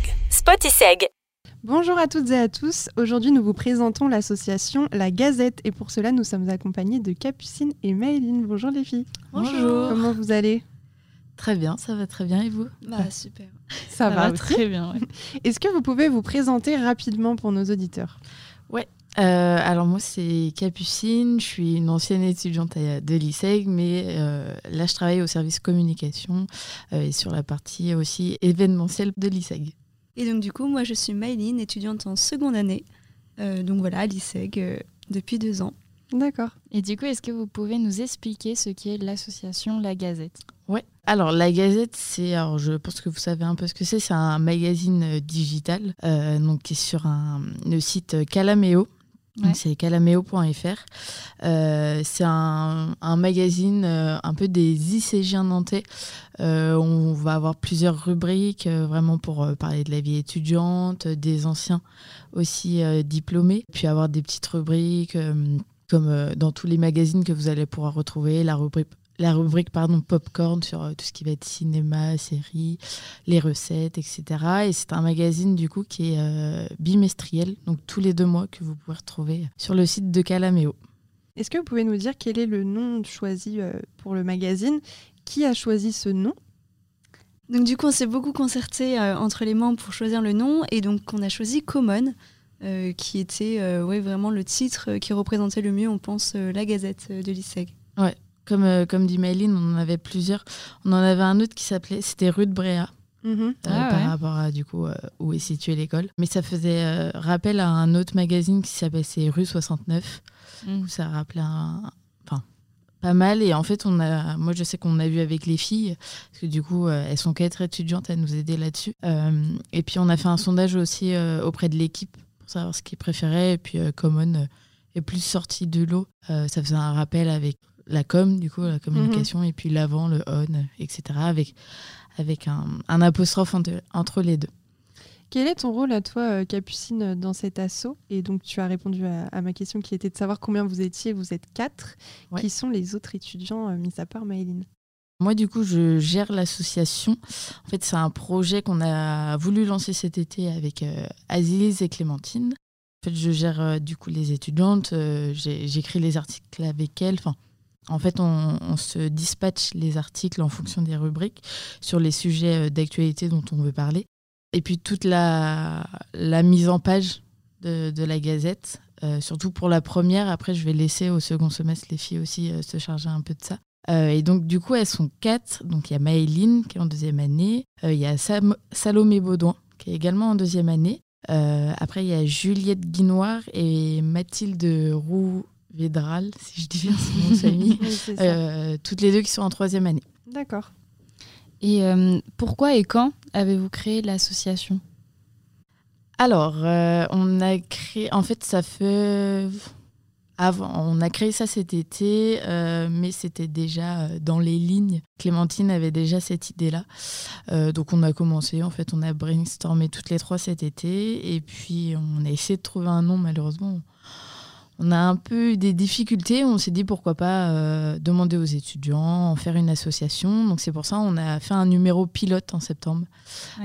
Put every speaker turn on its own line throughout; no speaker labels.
Spotiseg. Spotiseg.
Bonjour à toutes et à tous. Aujourd'hui, nous vous présentons l'association La Gazette et pour cela, nous sommes accompagnés de Capucine et Maëline. Bonjour les filles.
Bonjour.
Comment vous allez?
Très bien, ça va très bien et vous?
Bah super.
Ça, va, aussi.
très bien. ouais.
Est-ce que vous pouvez vous présenter rapidement pour nos auditeurs?
Euh, alors moi c'est Capucine, je suis une ancienne étudiante de l'ISEG, mais euh, là je travaille au service communication euh, et sur la partie aussi événementielle de l'ISEG.
Et donc du coup, moi je suis Maëline, étudiante en seconde année. Euh, donc voilà, à l'ISEG euh, depuis deux ans.
D'accord.
Et du coup, est-ce que vous pouvez nous expliquer ce qu'est l'association La Gazette?
Ouais. Alors la Gazette, c'est, alors je pense que vous savez un peu ce que c'est, c'est un magazine euh, digital, euh, donc qui est sur un, le site Calameo. C'est calameo.fr. Euh, c'est un, magazine euh, un peu des ICG nantais. Euh, on va avoir plusieurs rubriques vraiment pour parler de la vie étudiante, des anciens aussi diplômés, puis avoir des petites rubriques comme dans tous les magazines que vous allez pouvoir retrouver, la rubrique la rubrique pardon, popcorn sur euh, tout ce qui va être cinéma, séries, les recettes, etc. Et c'est un magazine du coup qui est euh, bimestriel, donc tous les deux mois que vous pouvez retrouver sur le site de Calameo.
Est-ce que vous pouvez nous dire quel est le nom choisi euh, pour le magazine? Qui a choisi ce nom?
Donc du coup, on s'est beaucoup concerté euh, entre les membres pour choisir le nom. Et donc on a choisi Common, euh, qui était euh, ouais, vraiment le titre qui représentait le mieux, on pense, euh, la Gazette de l'ISEG.
Comme, euh, comme dit Maëline, on en avait plusieurs. On en avait un autre qui s'appelait, c'était rue de Bréa.
Mhm.
euh,
Ah
par rapport à du coup euh, où est située l'école. Mais ça faisait euh, rappel à un autre magazine qui s'appelle c'est Rue 69 où ça rappelait un enfin pas mal et en fait on a moi je sais qu'on a vu avec les filles parce que du coup euh, elles sont quatre étudiantes à nous aider là-dessus Euh, et puis on a fait un sondage aussi euh, auprès de l'équipe pour savoir ce qu'ils préféraient et puis euh, Common euh, est plus sorti de l'eau Euh, ça faisait un rappel avec la com du coup la communication et puis l'avant le on etc avec avec un, un apostrophe entre, entre les deux
Quel est ton rôle à toi, euh, Capucine, dans cet assaut? Et donc, tu as répondu à, à ma question qui était de savoir combien vous étiez. Vous êtes quatre.
Ouais.
Qui sont les autres étudiants, euh, mis à part Maëline?
Moi, du coup, je gère l'association. En fait, c'est un projet qu'on a voulu lancer cet été avec euh, Aziz et Clémentine. En fait, je gère euh, du coup les étudiantes. euh, J'écris les articles avec elles. Enfin, en fait, on, se dispatche les articles en fonction des rubriques sur les sujets euh, d'actualité dont on veut parler. Et puis toute la, mise en page de, la Gazette, euh, surtout pour la première. Après, je vais laisser au second semestre les filles aussi euh, se charger un peu de ça. Et donc, du coup, elles sont quatre. Donc, il y a Maëline qui est en deuxième année. Il y a Salomé Baudouin qui est également en deuxième année. Après, il y a Juliette Guinoire et Mathilde Roux-Védral, si je dis bien son nom de famille.
Oui.
Euh, toutes les deux qui sont en troisième année.
D'accord.
Et euh, pourquoi et quand avez-vous créé l'association?
Alors, euh, on a créé. En fait, ça fait. Avant, on a créé ça cet été, euh, mais c'était déjà dans les lignes. Clémentine avait déjà cette idée-là. Euh, donc, on a commencé. En fait, on a brainstormé toutes les trois cet été. Et puis, on a essayé de trouver un nom, malheureusement. On a un peu eu des difficultés. On s'est dit pourquoi pas euh, demander aux étudiants, en faire une association. Donc, c'est pour ça qu'on a fait un numéro pilote en septembre.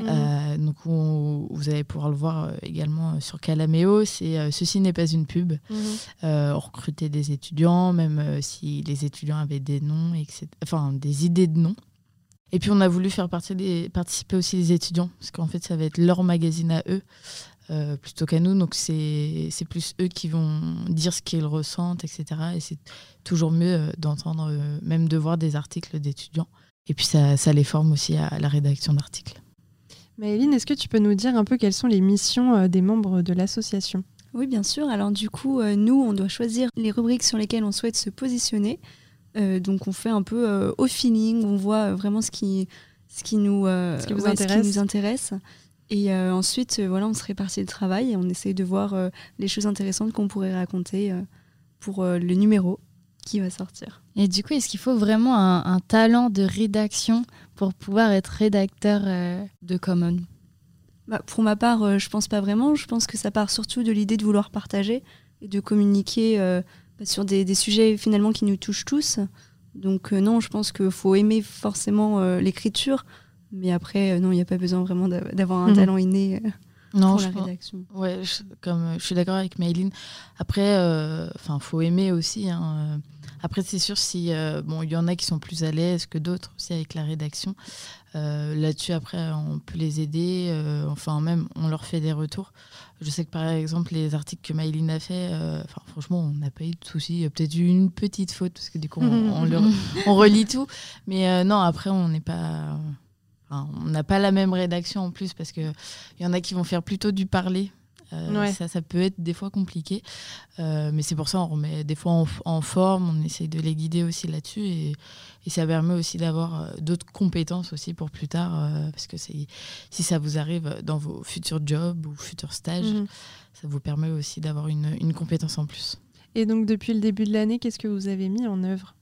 Euh, donc on- vous allez pouvoir le voir euh, également sur Calameo. C'est euh, ceci n'est pas une pub. Euh, on recrutait des étudiants, même si les étudiants avaient des noms, etc. Enfin des idées de noms. Et puis on a voulu faire partie des, participer aussi les étudiants, parce qu'en fait ça va être leur magazine à eux, euh, plutôt qu'à nous. Donc c'est c'est plus eux qui vont dire ce qu'ils ressentent, etc. Et c'est toujours mieux euh, d'entendre, euh, même de voir des articles d'étudiants. Et puis ça, ça les forme aussi à la rédaction d'articles.
Maëline, est-ce que tu peux nous dire un peu quelles sont les missions des membres de l'association?
Oui, bien sûr. Alors du coup, nous, on doit choisir les rubriques sur lesquelles on souhaite se positionner. Euh, donc on fait un peu euh, au feeling, on voit vraiment ce qui, ce qui, nous, euh,
Ce qui vous
ouais,
intéresse.
nous intéresse. Et euh, ensuite, euh, voilà, on se répartit le travail et on essaye de voir euh, les choses intéressantes qu'on pourrait raconter pour le numéro qui va sortir.
Et du coup, est-ce qu'il faut vraiment un, un talent de rédaction pour pouvoir être rédacteur de Common?
Bah, pour ma part, je pense pas vraiment. Je pense que ça part surtout de l'idée de vouloir partager et de communiquer bah, sur des, des sujets finalement qui nous touchent tous. Donc non, je pense qu'il faut aimer forcément l'écriture, Mais après, non, il n'y a pas besoin vraiment d'avoir un
Mhm.
talent inné
Non,
pour
je
la
pense-
rédaction.
Ouais, je, comme euh, je suis d'accord avec Maëline. Après, enfin, faut aimer aussi. hein, euh. Après, c'est sûr si euh, bon, il y en a qui sont plus à l'aise que d'autres aussi avec la rédaction. Euh, Là-dessus, après, on peut les aider. euh, enfin, même, on leur fait des retours. Je sais que par exemple, les articles que Maëline a fait, euh, enfin, franchement, on n'a pas eu de soucis. Il y a peut-être eu une petite faute parce que du coup, on, on le- on relit tout. Mais euh, non, après, on n'est pas. Enfin, on n'a pas la même rédaction en plus parce qu'il y en a qui vont faire plutôt du parler. Euh,
Ouais.
ça, ça peut être des fois compliqué. Euh, mais c'est pour ça on remet des fois en, en forme, on essaye de les guider aussi là-dessus. Et, et ça permet aussi d'avoir euh, d'autres compétences aussi pour plus tard. euh, parce que si ça vous arrive dans vos futurs jobs ou futurs stages,
Mhm.
ça vous permet aussi d'avoir une, une compétence en plus.
Et donc, depuis le début de l'année, qu'est-ce que vous avez mis en œuvre?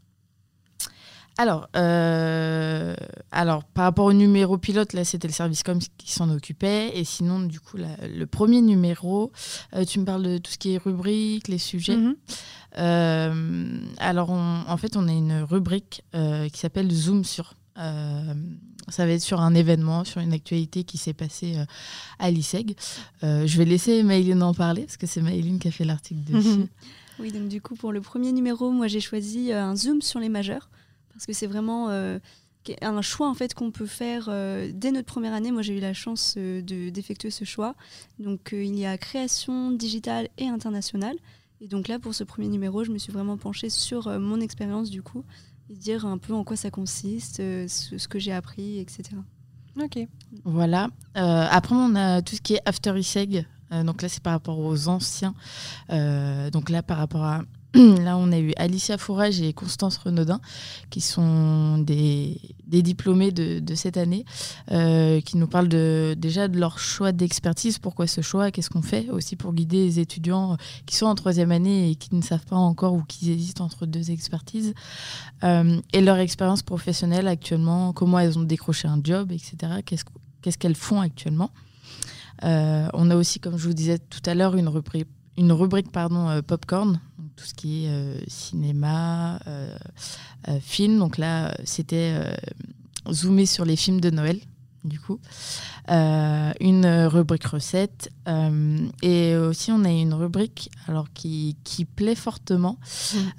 Alors, euh, alors, par rapport au numéro pilote, là, c'était le service com qui s'en occupait. Et sinon, du coup, la- le premier numéro, euh, tu me parles de tout ce qui est rubrique, les sujets.
Mhm.
Euh, alors, on- en fait, on a une rubrique euh, qui s'appelle Zoom sur. Euh, ça va être sur un événement, sur une actualité qui s'est passée euh, à l'ISEG. Euh, je vais laisser Maëline en parler, parce que c'est Maëline qui a fait l'article dessus.
Mhm.
Oui, donc du coup, pour le premier numéro, moi j'ai choisi un zoom sur les majeurs, parce que c'est vraiment euh, un choix en fait qu'on peut faire euh, dès notre première année. Moi j'ai eu la chance euh, de- d'effectuer ce choix. Donc euh, il y a création digitale et internationale. Et donc là, pour ce premier numéro, je me suis vraiment penchée sur euh, mon expérience du coup, et dire un peu en quoi ça consiste, euh, ce, ce que j'ai appris, etc.
Ok.
Voilà. Euh, après, on a tout ce qui est After ISEG. Euh, donc là, c'est par rapport aux anciens. Euh, donc là, par rapport à. Là, on a eu Alicia Fourage et Constance Renaudin, qui sont des, diplômés de, cette année, euh, qui nous parlent déjà de leur choix d'expertise, pourquoi ce choix, qu'est-ce qu'on fait, aussi pour guider les étudiants qui sont en troisième année et qui ne savent pas encore ou qui hésitent entre deux expertises, Euh, et leur expérience professionnelle actuellement, comment elles ont décroché un job, etc. Qu'est-ce qu'elles font actuellement. Euh, on a aussi, comme je vous disais tout à l'heure, une rubrique, une rubrique pardon, popcorn, tout ce qui est euh, cinéma, euh, euh, film. Donc là, c'était zoomé sur les films de Noël, du coup. Euh, une rubrique recette. euh, et aussi, on a une rubrique alors, qui, qui plaît fortement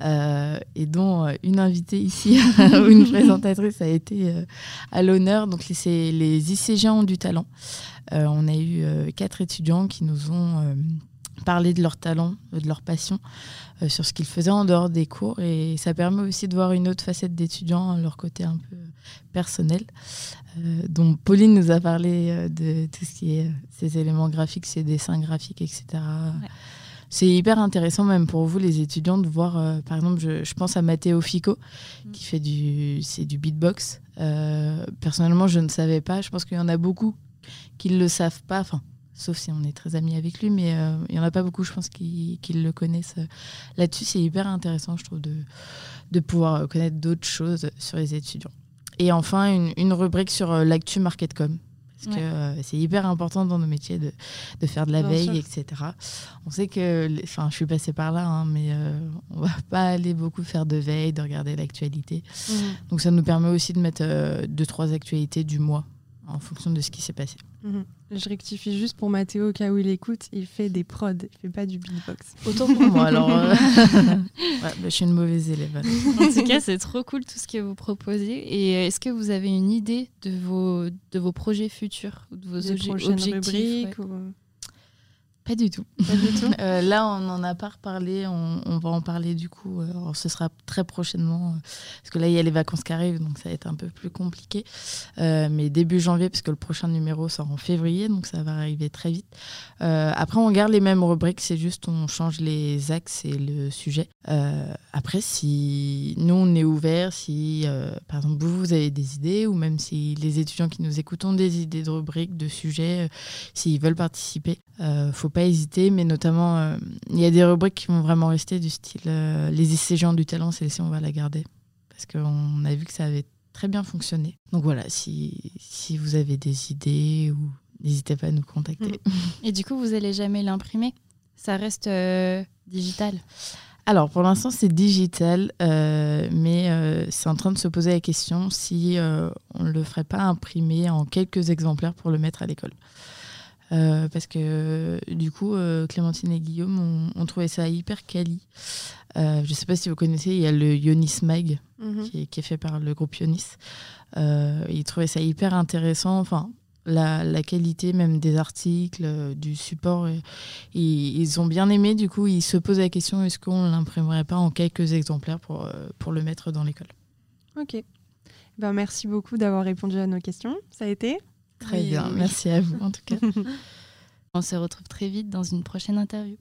euh, et dont une invitée ici, ou une présentatrice, a été à l'honneur. Donc, c'est les ICG ont du talent. On a eu quatre étudiants qui nous ont parlé de leur talent, euh, de leur passion, euh, sur ce qu'ils faisaient en dehors des cours. Et ça permet aussi de voir une autre facette d'étudiants, leur côté un peu personnel, euh, dont Pauline nous a parlé euh, de tout ce qui est ces éléments graphiques, ces dessins graphiques, etc. C'est hyper intéressant même pour vous les étudiants de voir, euh, par exemple, je, je pense à Matteo Fico qui fait du, c'est du beatbox. Personnellement, je ne savais pas. Je pense qu'il y en a beaucoup qui ne le savent pas. Enfin, sauf si on est très amis avec lui, mais euh, il n'y en a pas beaucoup, je pense, qui, qui le connaissent. Là-dessus, c'est hyper intéressant, je trouve, de, de pouvoir euh, connaître d'autres choses sur les étudiants. Et enfin, une, une rubrique sur euh, l'actu MarketCom. Parce que euh, c'est hyper important dans nos métiers de, de faire de la
Bien
veille,
sûr.
etc. On sait que, enfin, je suis passée par là, hein, mais euh, on va pas aller beaucoup faire de veille, de regarder l'actualité.
Mhm.
Donc ça nous permet aussi de mettre euh, deux, trois actualités du mois en fonction de ce qui s'est passé.
Mhm. Je rectifie juste pour Mathéo, au cas où il écoute, il fait des prods, il fait pas du beatbox.
Autant pour moi, alors. euh, ouais, bah, je suis une mauvaise élève.
En tout cas, c'est trop cool tout ce que vous proposez. Et est-ce que vous avez une idée de vos, de vos projets futurs, de vos
Des
obje-
prochaines
objectifs ouais.
rubriques ou-
Pas du tout.
Pas du tout.
Euh, là, on n'en a pas reparlé. On, on va en parler du coup. euh, alors, ce sera très prochainement. euh, parce que là, il y a les vacances qui arrivent, donc ça va être un peu plus compliqué. Euh, mais début janvier, parce que le prochain numéro sort en février, donc ça va arriver très vite. Euh, après, on garde les mêmes rubriques, c'est juste on change les axes et le sujet. Après, si nous, on est ouvert, si par exemple vous, vous avez des idées, ou même si les étudiants qui nous écoutent ont des idées de rubriques, de sujets, s'ils veulent participer, faut pas hésiter. Mais notamment, euh, il y a des rubriques qui vont vraiment rester du style euh, les essayants du talent, celle-ci, on va la garder. Parce qu'on a vu que ça avait très bien fonctionné. Donc voilà, si, si vous avez des idées, ou n'hésitez pas à nous contacter.
Et du coup, vous allez jamais l'imprimer? Ça reste euh, digital?
Alors, pour l'instant, c'est digital, euh, mais euh, c'est en train de se poser la question si euh, on ne le ferait pas imprimer en quelques exemplaires pour le mettre à l'école. Parce que du coup, Clémentine et Guillaume ont, trouvé ça hyper quali. je ne sais pas si vous connaissez, il y a le Ionis Mag mhm. qui, est, fait par le groupe Ionis. ils trouvaient ça hyper intéressant. Enfin, la, qualité même des articles, euh, du support. Et, ils ont bien aimé, du coup, ils se posent la question est-ce qu'on ne l'imprimerait pas en quelques exemplaires pour, euh, pour le mettre dans l'école?
Ok. Ben, merci beaucoup d'avoir répondu à nos questions. Ça a été
Très bien, merci à vous en tout cas.
On se retrouve très vite dans une prochaine interview.